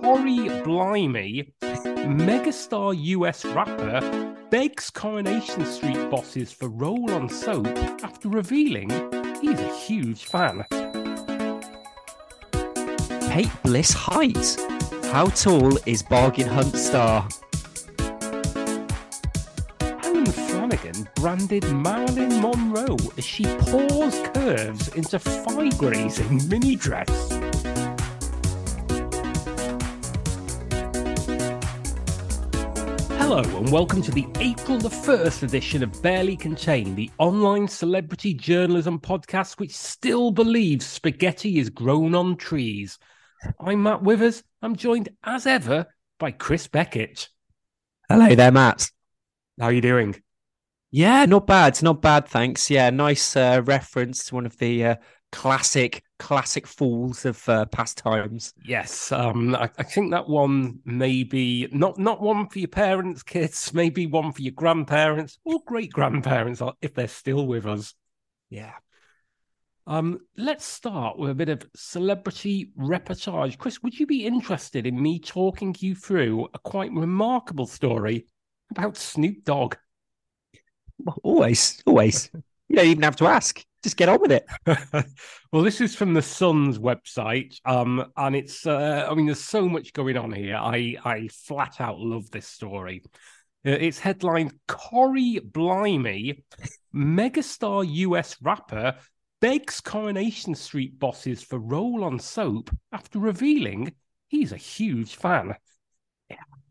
Corrie Blimey, megastar US rapper, begs Coronation Street bosses for roll on soap after revealing he's a huge fan. Kate Bliss height. How tall is Bargain Hunt star? Helen Flanagan branded Marilyn Monroe as she pours curves into thigh grazing mini dress. Hello and welcome to the April the 1st edition of Barely Contained, the online celebrity journalism podcast which still believes spaghetti is grown on trees. I'm Matt Withers. I'm joined as ever by Chris Beckett. Hello there, Matt. How are you doing? Yeah, not bad. Not bad, thanks. Yeah, nice uh, reference to one of the uh, classic, classic fools of uh, past times. Yes, um, I, I think that one may be not not one for your parents' kids, maybe one for your grandparents or great grandparents if they're still with us. Yeah. Um, let's start with a bit of celebrity reportage. Chris, would you be interested in me talking you through a quite remarkable story about Snoop Dogg? Always, always. you don't even have to ask. Just get on with it. well, this is from the Sun's website, um, and it's. Uh, I mean, there's so much going on here. I I flat out love this story. Uh, it's headlined Corrie Blimey, megastar US rapper, begs Coronation Street bosses for roll on soap after revealing he's a huge fan.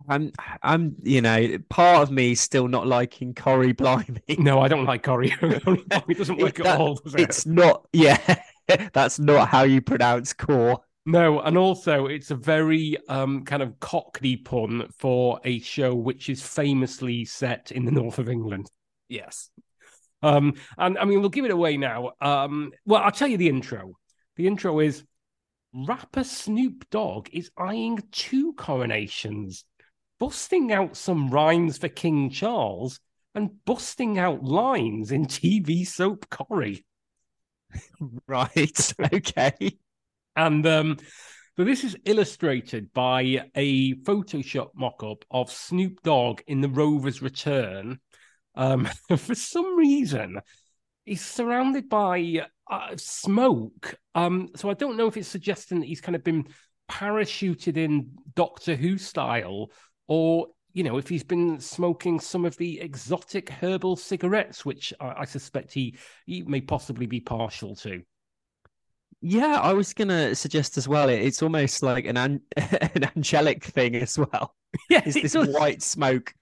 I'm, I'm, you know, part of me is still not liking Corrie Blimey. No, I don't like Corrie. he doesn't work It- at all. Does it? It's not, yeah, that's not how you pronounce core. No, and also it's a very um, kind of cockney pun for a show which is famously set in the north of England. Yes. Um, and I mean, we'll give it away now. Um, well, I'll tell you the intro. The intro is rapper Snoop Dogg is eyeing two coronations, busting out some rhymes for King Charles and busting out lines in TV soap Corrie. Right. Okay. And um, so this is illustrated by a Photoshop mock-up of Snoop Dogg in the Rover's Return. Um, for some reason, he's surrounded by uh, smoke. Um, so I don't know if it's suggesting that he's kind of been parachuted in Doctor Who style, or you know, if he's been smoking some of the exotic herbal cigarettes, which I, I suspect he he may possibly be partial to. Yeah, I was gonna suggest as well. It, it's almost like an an, an angelic thing as well. Yeah, It's it this does. white smoke.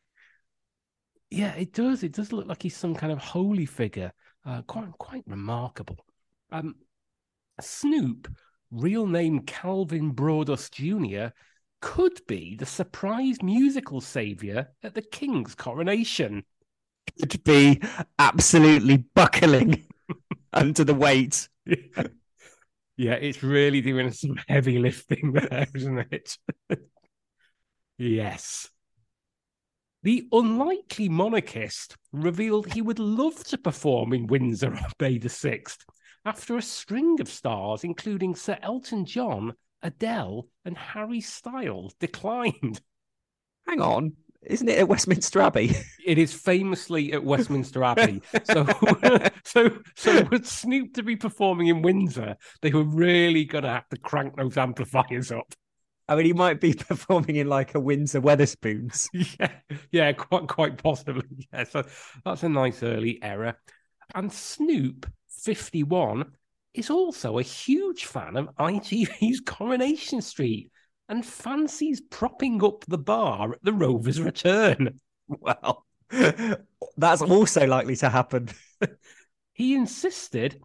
Yeah, it does. It does look like he's some kind of holy figure. Uh, quite quite remarkable. Um, Snoop, real name Calvin Broadus Jr., could be the surprise musical savior at the king's coronation. Could be absolutely buckling under the weight. yeah, it's really doing some heavy lifting there, isn't it? yes. The unlikely monarchist revealed he would love to perform in Windsor on May the 6th after a string of stars, including Sir Elton John, Adele, and Harry Styles, declined. Hang on, isn't it at Westminster Abbey? It is famously at Westminster Abbey. So, so, so, with Snoop to be performing in Windsor, they were really going to have to crank those amplifiers up. I mean, he might be performing in like a Windsor Wetherspoons. Yeah, yeah, quite, quite possibly. Yeah, so that's a nice early error. And Snoop, fifty-one, is also a huge fan of ITV's Coronation Street and fancies propping up the bar at the Rover's return. Well, that's also likely to happen. He insisted,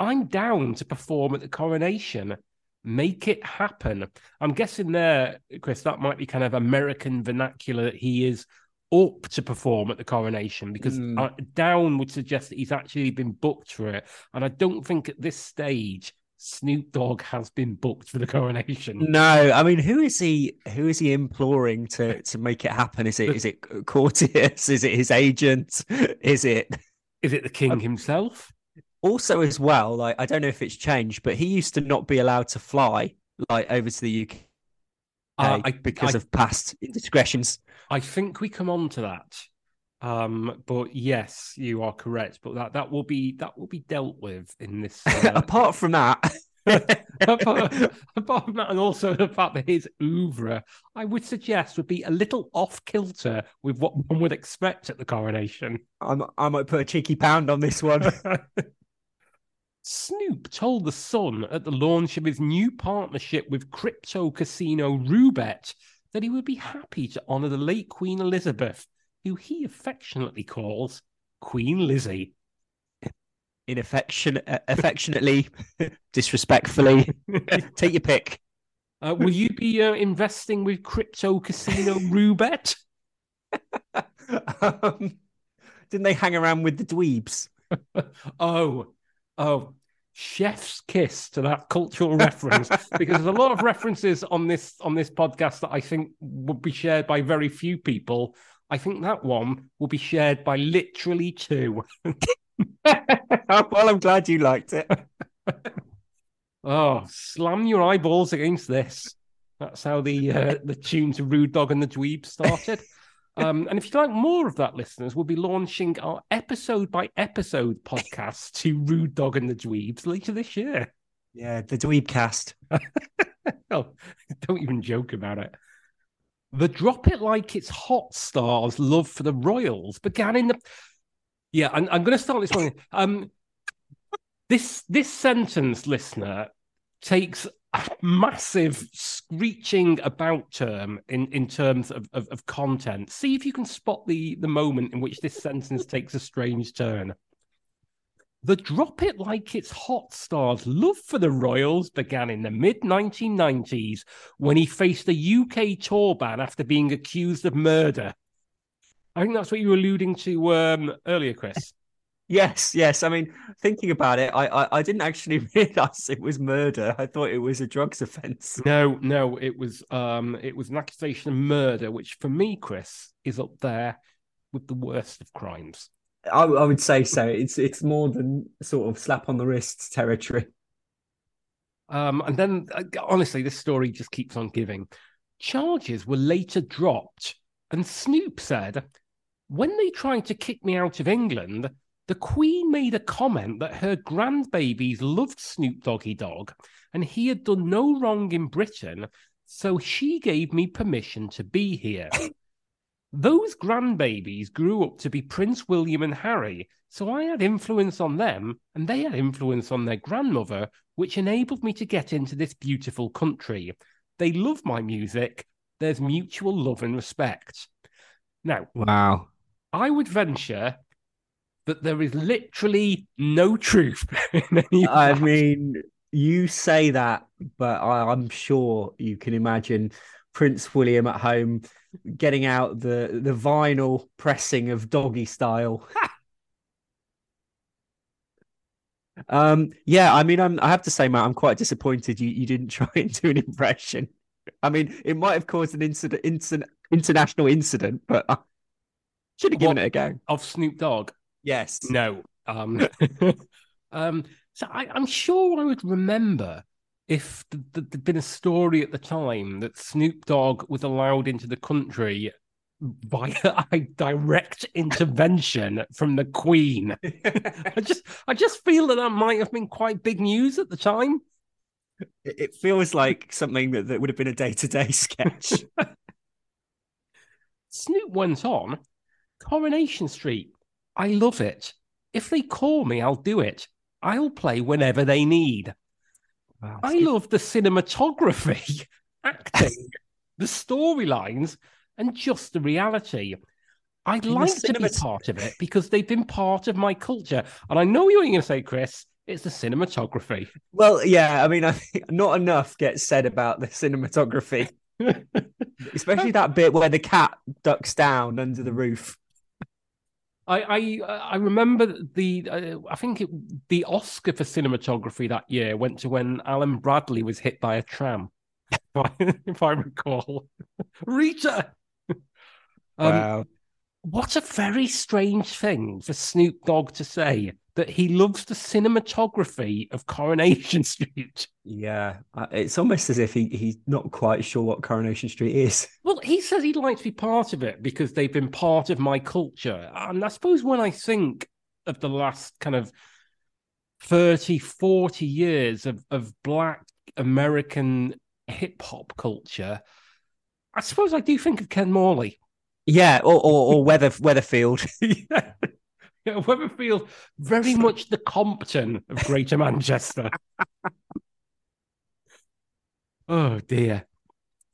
I'm down to perform at the coronation. Make it happen. I'm guessing there, Chris, that might be kind of American vernacular that he is up to perform at the coronation because Mm. uh, down would suggest that he's actually been booked for it. And I don't think at this stage Snoop Dogg has been booked for the coronation. No, I mean, who is he? Who is he imploring to to make it happen? Is it is it Courtiers? Is it his agent? Is it Is it the king himself? also as well? Like, I don't know if it's changed, but he used to not be allowed to fly like over to the UK. Uh, I, because I, of past indiscretions. I think we come on to that. Um, but yes, you are correct. But that that will be that will be dealt with in this. Uh... Apart from that. apart, apart, from that, and also the fact that his oeuvre, I would suggest, would be a little off kilter with what one would expect at the coronation. I'm, I might put a cheeky pound on this one. Snoop told The Sun at the launch of his new partnership with crypto casino Roobet that he would be happy to honour the late Queen Elizabeth, who he affectionately calls Queen Lizzie in affection, uh, affectionately, disrespectfully. Take your pick. Uh, will you be uh, investing with crypto casino Roobet? um, didn't they hang around with the dweebs? oh, oh, chef's kiss to that cultural reference because there's a lot of references on this on this podcast that I think would be shared by very few people. I think that one will be shared by literally two. well, I'm glad you liked it. oh, slam your eyeballs against this. That's how the uh, the tune to Rude Dog and the Dweeb started. Um, and if you'd like more of that, listeners, we'll be launching our episode by episode podcast to Rude Dog and the Dweebs later this year. Yeah, the Dweeb cast. oh, don't even joke about it. The Drop It Like It's Hot stars' love for the Royals began in the yeah, I'm, I'm going to start this one. Um, this this sentence, listener, takes a massive screeching about term in, in terms of, of, of content. See if you can spot the, the moment in which this sentence takes a strange turn. The Drop It Like It's Hot star's love for the Royals began in the mid 1990s when he faced a UK tour ban after being accused of murder. I think that's what you were alluding to um, earlier, Chris. Yes, yes. I mean, thinking about it, I, I, I didn't actually realize it was murder. I thought it was a drugs offence. No, no, it was um, it was an accusation of murder, which for me, Chris, is up there with the worst of crimes. I, I would say so. It's it's more than sort of slap on the wrists territory. Um, and then, uh, honestly, this story just keeps on giving. Charges were later dropped, and Snoop said when they tried to kick me out of England, the Queen made a comment that her grandbabies loved Snoop Doggy Dogg and he had done no wrong in Britain, so she gave me permission to be here. Those grandbabies grew up to be Prince William and Harry, so I had influence on them and they had influence on their grandmother, which enabled me to get into this beautiful country. They love my music. There's mutual love and respect. Now, wow. I would venture that there is literally no truth I mean, you say that, but I, am sure you can imagine Prince William at home getting out the the vinyl pressing of Doggy Style. um, yeah, I mean, I'm, I have to say, Matt, I'm quite disappointed you, you didn't try and do an impression. I mean, it might have caused an incident, incident international incident, but I, should have given what, it a go. Of Snoop Dogg? Yes. No. Um, um, so I, am sure I would remember if there'd been a story at the time that Snoop Dogg was allowed into the country by a direct intervention from the Queen. I just, I just feel that that might have been quite big news at the time. It feels like something that, that would have been a day to day sketch. Snoop went on Coronation Street. I love it. If they call me, I'll do it. I'll play whenever they need. Wow. I love the cinematography, acting, the storylines, and just the reality. I'd In like to be part of it because they've been part of my culture. And I know you're going to say, Chris, it's the cinematography. Well, yeah, I mean, I think not enough gets said about the cinematography, especially that bit where the cat ducks down under the roof. I I, I remember the uh, I think it, the Oscar for cinematography that year went to when Alan Bradley was hit by a tram, if I, if I recall. Rita. Um, wow. What a very strange thing for Snoop Dogg to say that he loves the cinematography of Coronation Street. Yeah, it's almost as if he, he's not quite sure what Coronation Street is. Well, he says he'd like to be part of it because they've been part of my culture. And I suppose when I think of the last kind of 30, 40 years of, of Black American hip hop culture, I suppose I do think of Ken Morley. Yeah, or or, or Weather Weatherfield. yeah. yeah, Weatherfield, very much the Compton of Greater Manchester. oh dear.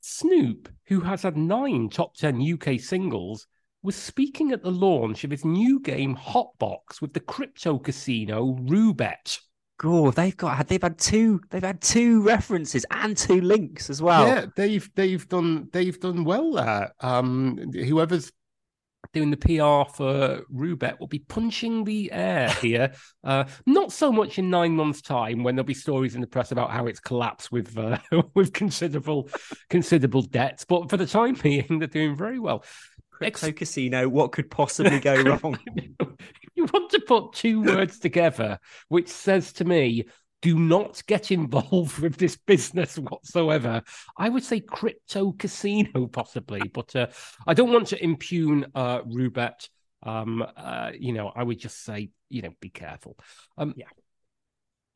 Snoop, who has had nine top 10 UK singles, was speaking at the launch of his new game Hotbox with the crypto casino Roobet. God, they've got they've had two they've had two references and two links as well. Yeah, they've they've done they've done well there. Um, whoever's doing the PR for Roobet will be punching the air here. uh, not so much in nine months' time when there'll be stories in the press about how it's collapsed with uh, with considerable considerable debts, but for the time being, they're doing very well. Crypto Ex- casino, what could possibly go wrong? you want to put two words together, which says to me, do not get involved with this business whatsoever. I would say crypto casino, possibly, but uh, I don't want to impugn uh, Roobet. Um, uh, you know, I would just say, you know, be careful. Um, yeah.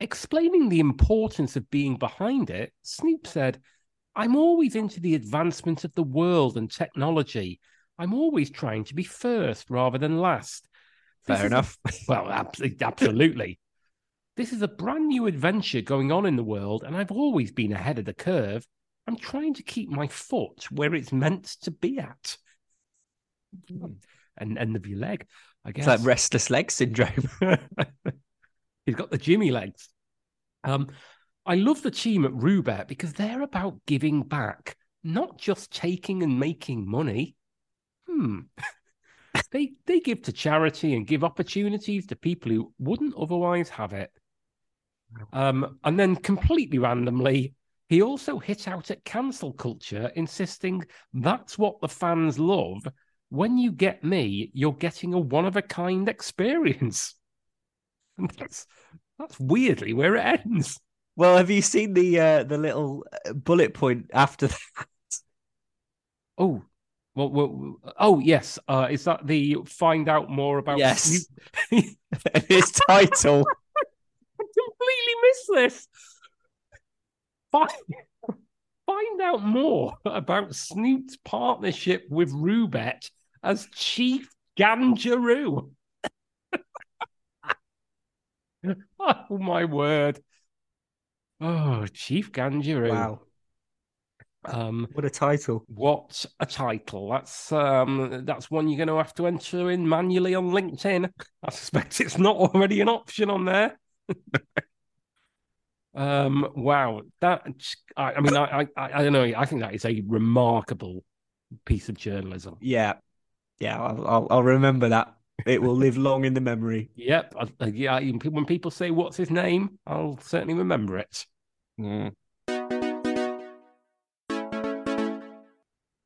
Explaining the importance of being behind it, Snoop said, I'm always into the advancement of the world and technology. I'm always trying to be first rather than last. Fair enough. A, well, absolutely. This is a brand new adventure going on in the world, and I've always been ahead of the curve. I'm trying to keep my foot where it's meant to be at. Hmm. And end of your leg, I guess. It's like restless leg syndrome. He's got the Jimmy legs. Um, I love the team at Roobet because they're about giving back, not just taking and making money. Hmm. they they give to charity and give opportunities to people who wouldn't otherwise have it. Um, and then completely randomly, he also hit out at cancel culture, insisting that's what the fans love. When you get me, you're getting a one of a kind experience. And that's that's weirdly where it ends. Well, have you seen the uh, the little uh, bullet point after that? Oh, well, well, oh yes, uh, is that the find out more about? Yes, his title. Missed this. Find, find out more about Snoop's partnership with Roobet as Chief Ganjaroo. oh my word! Oh, Chief Ganjaroo. Wow. Um, what a title! What a title! That's um, that's one you're going to have to enter in manually on LinkedIn. I suspect it's not already an option on there. um, wow, that I, I mean, I, I, I don't know. I think that is a remarkable piece of journalism. Yeah, yeah, I'll, I'll, I'll remember that. It will live long in the memory. Yep. I, yeah. When people say, "What's his name?" I'll certainly remember it. Mm.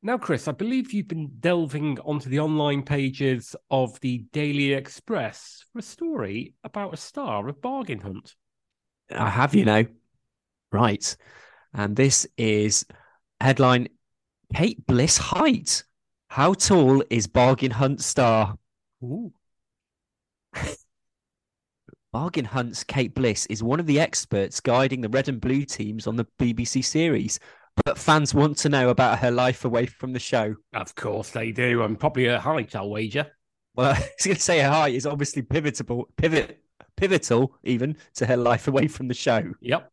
Now, Chris, I believe you've been delving onto the online pages of the Daily Express for a story about a star of Bargain Hunt. I have, you know. Right. And this is headline Kate Bliss height. How tall is Bargain Hunt star? Ooh. Bargain Hunt's Kate Bliss is one of the experts guiding the red and blue teams on the BBC series but fans want to know about her life away from the show. Of course they do, and probably her height, I'll wager. Well, I was going to say her height is obviously pivotal, pivot, pivotal even to her life away from the show. Yep.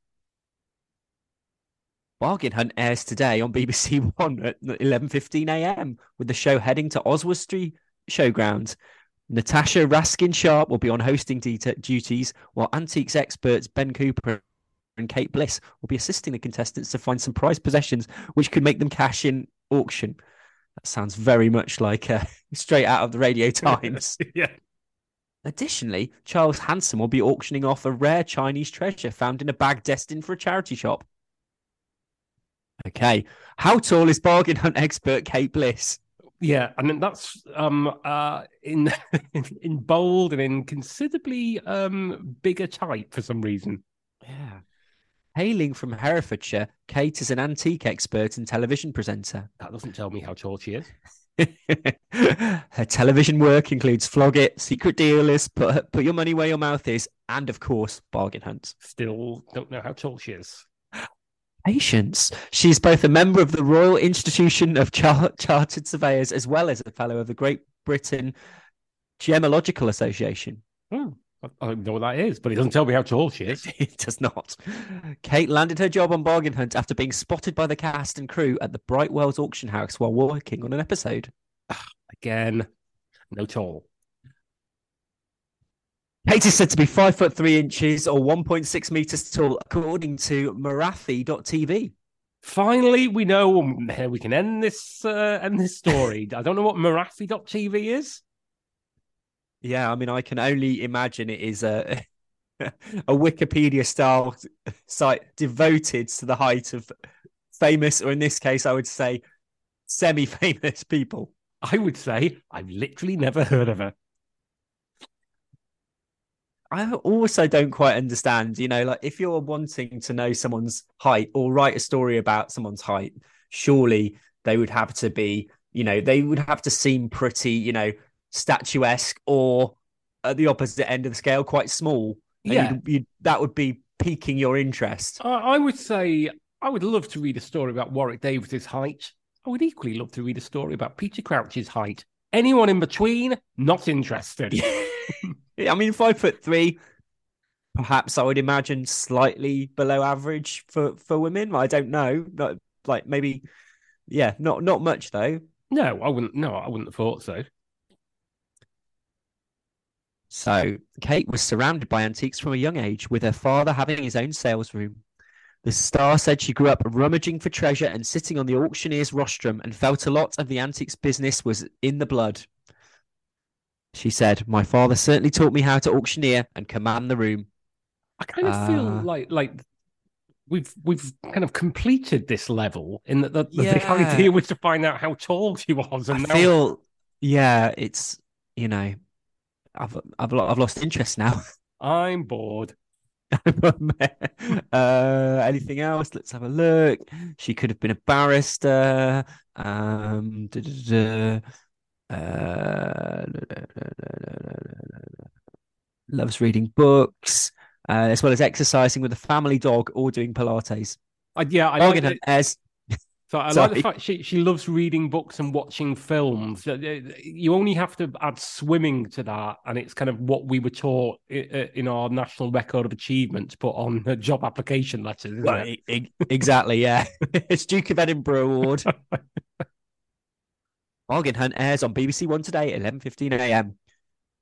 Bargain Hunt airs today on BBC One at 11:15 a.m. with the show heading to Oswestry Showgrounds. Natasha Raskin Sharp will be on hosting duties, while antiques experts Ben Cooper and Kate Bliss will be assisting the contestants to find some prized possessions which could make them cash in auction. That sounds very much like uh, straight out of the Radio Times. yeah. Additionally, Charles Hanson will be auctioning off a rare Chinese treasure found in a bag destined for a charity shop. Okay. How tall is bargain hunt expert Kate Bliss? Yeah, and then that's um uh in in bold and in considerably um bigger type for some reason. Yeah. Hailing from Herefordshire, Kate is an antique expert and television presenter. That doesn't tell me how tall she is. Her television work includes Flog It, Secret Dealers, Put, Put Your Money Where Your Mouth Is, and of course, Bargain Hunt. Still don't know how tall she is. Patience. She's both a member of the Royal Institution of Char- Chartered Surveyors as well as a fellow of the Great Britain Gemological Association. Oh, I don't know what that is, but it doesn't tell me how tall she is. It does not. Kate landed her job on Bargain Hunt after being spotted by the cast and crew at the Brightwells auction house while working on an episode. Again, no tall. Kate is said to be five foot three inches or 1.6 meters tall, according to Marathi.tv. Finally, we know um, we can end this uh, end this story. I don't know what Marathi.tv is. Yeah, I mean, I can only imagine it is a a Wikipedia style site devoted to the height of famous, or in this case, I would say semi famous people. I would say I've literally never heard of her. I also don't quite understand, you know, like if you're wanting to know someone's height or write a story about someone's height, surely they would have to be, you know, they would have to seem pretty, you know, statuesque or at the opposite end of the scale, quite small. And Yeah. you'd- you'd- that would be piquing your interest. I I would say I would love to read a story about Warwick Davis's height. I would equally love to read a story about Peter Crouch's height. Anyone in between, not interested. Yeah, I mean, five foot three, perhaps I would imagine slightly below average for for women. I don't know, like maybe, yeah, not not much though. No, I wouldn't. No, I wouldn't have thought so. So Kate was surrounded by antiques from a young age, with her father having his own sales room. The star said she grew up rummaging for treasure and sitting on the auctioneer's rostrum and felt a lot of the antiques business was in the blood. She said, My father certainly taught me how to auctioneer and command the room. I kind of feel Uh, like like we've we've kind of completed this level in that the, the, the idea was to find out how tall she was, I and now feel, yeah, it's, you know, I've, I've, I've lost interest now. I'm bored. uh, anything else? Let's have a look. She could have been a barrister. Um, duh, duh, duh, duh. Uh, loves reading books, uh, as well as exercising with a family dog or doing Pilates. I, yeah, I like Bargain that- Hunt as So I like the fact she she loves reading books and watching films. You only have to add swimming to that, and it's kind of what we were taught in our national record of achievement to put on job application letters. Isn't Well, it? exactly, yeah. it's Duke of Edinburgh Award. Bargain Hunt airs on BBC One today at 11.15 a.m.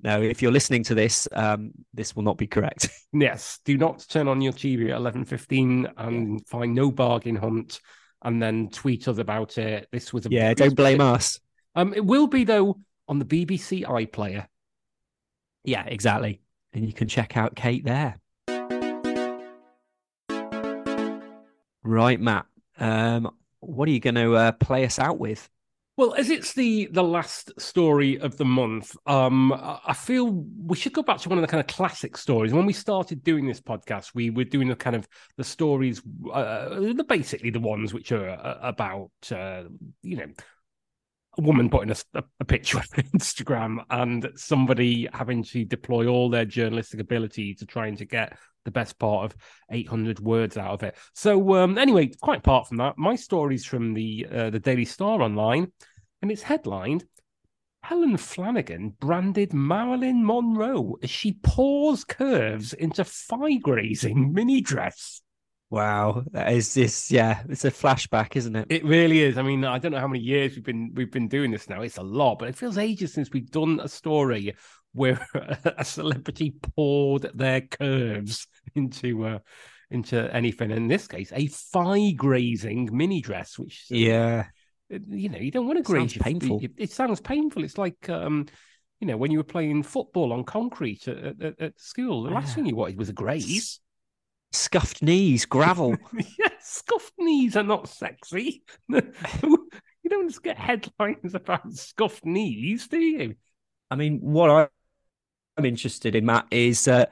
Now, if you're listening to this, um, this will not be correct. Yes. Do not turn on your TV at eleven fifteen and find no bargain hunt, and then tweet us about it. This was a yeah, don't blame us. Um, it will be though on the BBC iPlayer. Yeah, exactly. And you can check out Kate there. Right, Matt. Um, what are you going to uh, play us out with? Well, as it's the the last story of the month, um, I feel we should go back to one of the kind of classic stories. When we started doing this podcast, we were doing the kind of the stories, uh, the basically the ones which are uh, about, uh, you know, a woman putting a, a picture on Instagram and somebody having to deploy all their journalistic ability to trying to get the best part of 800 words out of it. So um, anyway, quite apart from that, my story's from the uh, the Daily Star online, and it's headlined Helen Flanagan branded Marilyn Monroe as she pours curves into thigh grazing mini dress. Wow, that is this. Yeah, it's a flashback, isn't it? It really is. I mean, I don't know how many years we've been we've been doing this now. It's a lot, but it feels ages since we've done a story where a celebrity poured their curves into uh, into anything. In this case, a thigh grazing mini dress, which yeah, you know you don't want to Sounds graze. your- painful. It, it sounds painful. It's like um, you know when you were playing football on concrete at, at, at school. The last Yeah. thing you wanted was a graze. scuffed knees, gravel. yes, scuffed knees are not sexy. you don't just get headlines about scuffed knees, do you? I mean, what I, I'm interested in, Matt, is uh,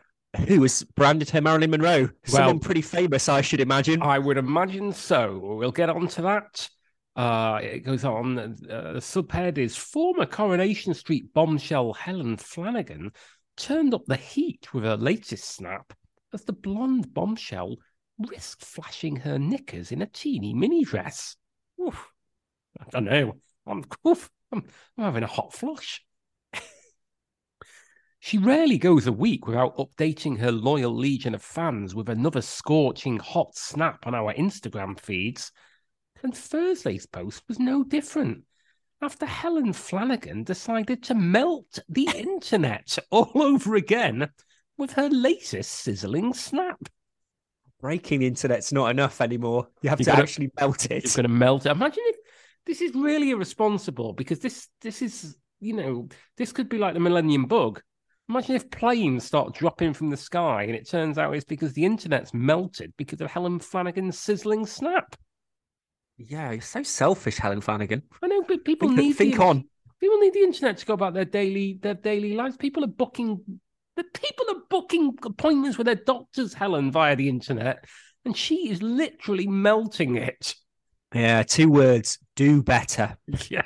who has branded her Marilyn Monroe? Someone pretty famous, I should imagine. I would imagine so. We'll get on to that. Uh, it goes on. Uh, the subhead is former Coronation Street bombshell Helen Flanagan turned up the heat with her latest snap as the blonde bombshell risked flashing her knickers in a teeny mini dress. Oof. I don't know. I'm, oof, I'm, I'm having a hot flush. She rarely goes a week without updating her loyal legion of fans with another scorching hot snap on our Instagram feeds. And Thursday's post was no different. After Helen Flanagan decided to melt the internet all over again with her latest sizzling snap. Breaking the internet's not enough anymore. You have You to gotta- actually melt it. It's going to melt it. Imagine if this is really irresponsible because this this is you know this could be like the Millennium Bug. Imagine if planes start dropping from the sky and it turns out it's because the internet's melted because of Helen Flanagan's sizzling snap. Yeah, you're so selfish, Helen Flanagan. I know, but people Think, need think the, on. People need the internet to go about their daily their daily lives. People are booking the people are booking appointments with their doctors, Helen, via the internet, and she is literally melting it. Yeah, two words. Do better. Yeah.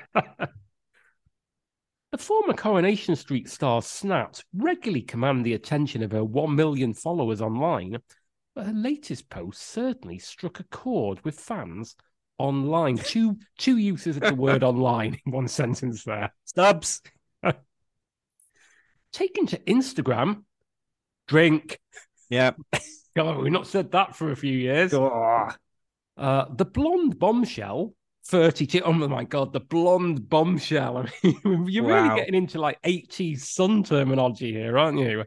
The former Coronation Street star's snaps regularly command the attention of her 1 million followers online, but her latest post certainly struck a chord with fans online. Two two uses of the word online in one sentence there. Stubbs. Taken to Instagram, drink. Yeah. God, we've not said that for a few years. Uh, the blonde bombshell, 32. Oh my God, the blonde bombshell. I mean, you're Wow. really getting into like 80s sun terminology here, aren't you?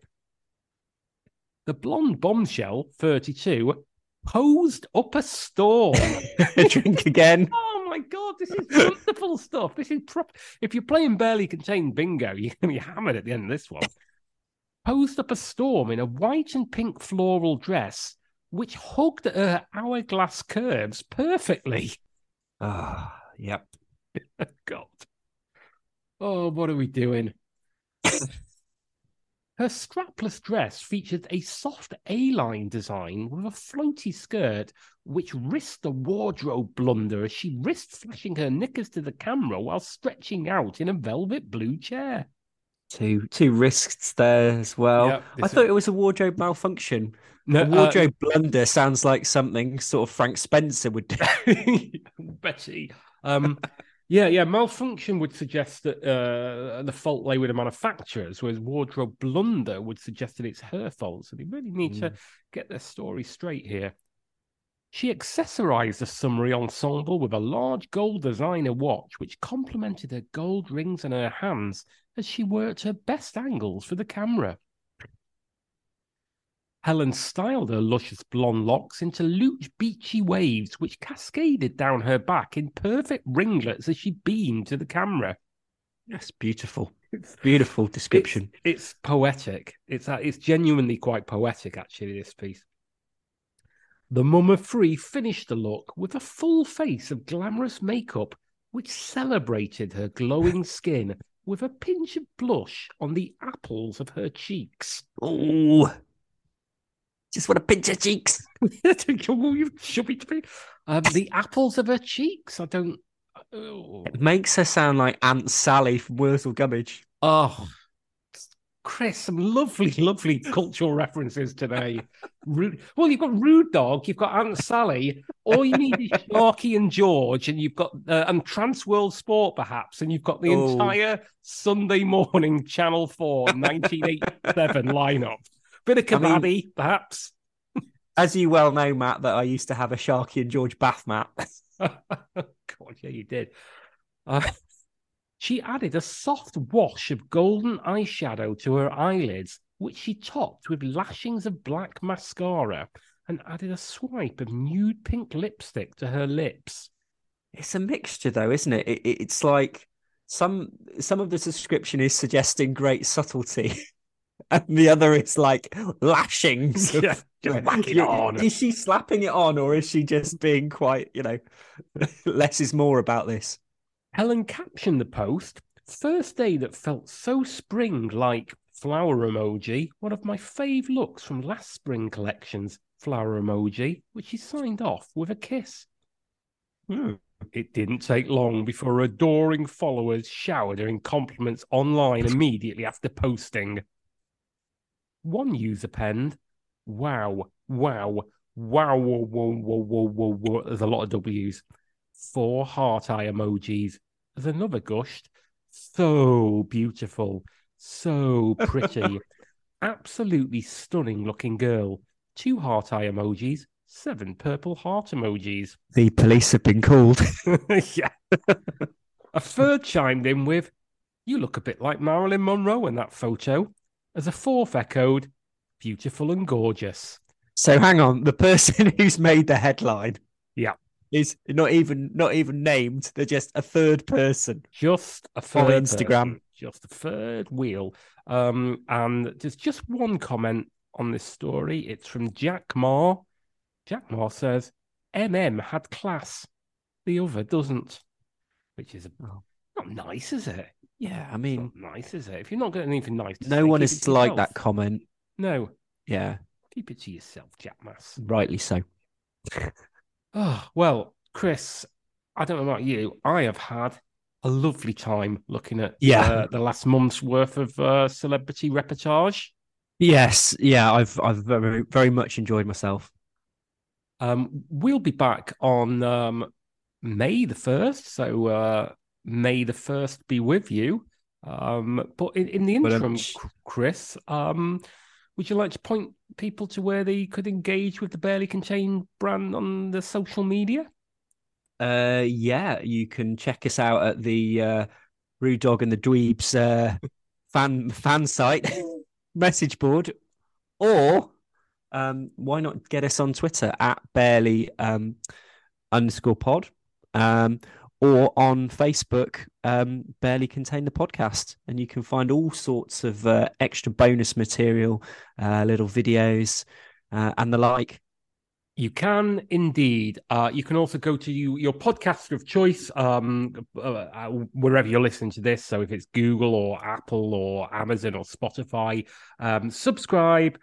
The blonde bombshell, 32, posed up a storm. drink again. oh my God, this is wonderful stuff. This is prop. If you're playing barely contained bingo, you're going to be hammered at the end of this one. posed up a storm in a white and pink floral dress, which hugged her hourglass curves perfectly. Ah, yep. God. Oh, what are we doing? Her strapless dress featured a soft A-line design with a floaty skirt, which risked a wardrobe blunder as she risked flashing her knickers to the camera while stretching out in a velvet blue chair. Two two risks there as well. Yep, I thought is- it was a wardrobe malfunction. No, a wardrobe blunder sounds like something sort of Frank Spencer would do. Betty. Um, yeah, yeah. Malfunction would suggest that uh, the fault lay with the manufacturers, whereas wardrobe blunder would suggest that it's her fault. So they really need to get their story straight here. She accessorized the summary ensemble with a large gold designer watch, which complemented her gold rings and her hands as she worked her best angles for the camera. Helen styled her luscious blonde locks into loose, beachy waves, which cascaded down her back in perfect ringlets as she beamed to the camera. That's beautiful. It's Beautiful description. It's poetic. It's uh, it's genuinely quite poetic, actually. This piece. The Mum of Free finished the look with a full face of glamorous makeup, which celebrated her glowing skin with a pinch of blush on the apples of her cheeks. Oh, just want to pinch her cheeks. you should be um, the apples of her cheeks. I don't. Oh. It makes her sound like Aunt Sally from Wurzel Gummidge. Oh, Chris, some lovely, lovely cultural references today. Rude, well, you've got Rude Dog, you've got Aunt Sally. All you need is Sharky and George, and you've got uh, and Trans World Sport, perhaps, and you've got the Oh. entire Sunday morning Channel 4 1987 lineup. Bit of I mean- perhaps. As you well know, Matt, that I used to have a Sharky and George bath mat. God, yeah, you did. Uh, she added a soft wash of golden eyeshadow to her eyelids, which she topped with lashings of black mascara, and added a swipe of nude pink lipstick to her lips. It's a mixture, though, isn't it? it, it it's like some some of the description is suggesting great subtlety, and the other is like lashings. of- Yeah, just whack it on. Is she slapping it on, or is she just being quite, you know, less is more about this? Helen captioned the post First day that felt so spring like flower emoji, one of my fave looks from last spring collections, flower emoji, which he signed off with a kiss. Hmm. It didn't take long before adoring followers showered her in compliments online immediately after posting. One user penned, Wow, wow, wow, whoa, whoa, whoa, whoa, whoa, whoa. There's a lot of W's. Four heart eye emojis. As another gushed, so beautiful, so pretty, absolutely stunning looking girl. Two heart eye emojis, seven purple heart emojis. The police have been called. yeah. a third chimed in with, You look a bit like Marilyn Monroe in that photo. As a fourth echoed, Beautiful and gorgeous. So hang on, the person who's made the headline, Yeah. is not even not even named. They're just a third person. Just a On third Instagram. person, just a third wheel. Um, and there's just one comment on this story. It's from Jack Marr. Jack Marr says, MM had class. The other doesn't. Which is Oh. not nice, is it? Yeah, I mean, nice, is it? If you're not getting anything nice to no say, one is to like that comment. No, Yeah, keep it to yourself, Jack Mass. rightly so. Oh, well, Chris, I don't know about you. I have had a lovely time looking at Yeah. uh, the last month's worth of uh, celebrity reportage. Yes, yeah, I've I've very very much enjoyed myself. Um, we'll be back on um, May the 1st. So, uh, May the 1st be with you. Um, but in, in the interim, Ba-dum-tsh. Chris, um, would you like to point people to where they could engage with the Barely Contained brand on the social media? Uh, yeah, you can check us out at the uh, Rude Dog and the Dweebs uh, fan fan site message board, or um, why not get us on Twitter at barely um, underscore pod, um, or on Facebook, um, barely contain the podcast, and you can find all sorts of uh, extra bonus material, uh, little videos, uh, and the like. You can indeed. Uh, you can also go to you, your podcaster of choice, um, uh, uh, wherever you're listening to this. So if it's Google or Apple or Amazon or Spotify, um, subscribe,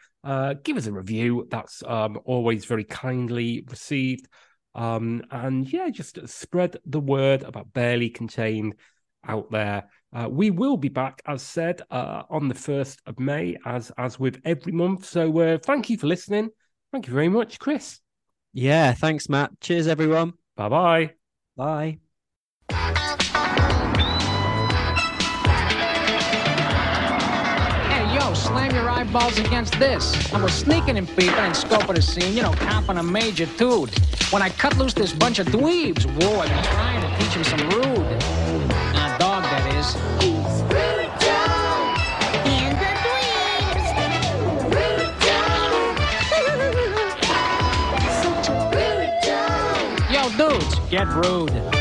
give us a review. That's um, always very kindly received. Um, and yeah, just spread the word about Barely Contained out there. Uh, we will be back, as said, uh, on the first of May, as as with every month. So uh, thank you for listening. Thank you very much, Chris. Yeah, thanks, Matt. Cheers, everyone. Bye bye bye. Bye. Hey, yo, slam your eyeballs against this. I was sneaking in people and scoping the scene, you know, copping a major dude. When I cut loose this bunch of dweebs, whoa, I've been trying to teach them some rude. Nah, dog, that is. And the dweebs. Rude dog. Yo, dudes, get rude.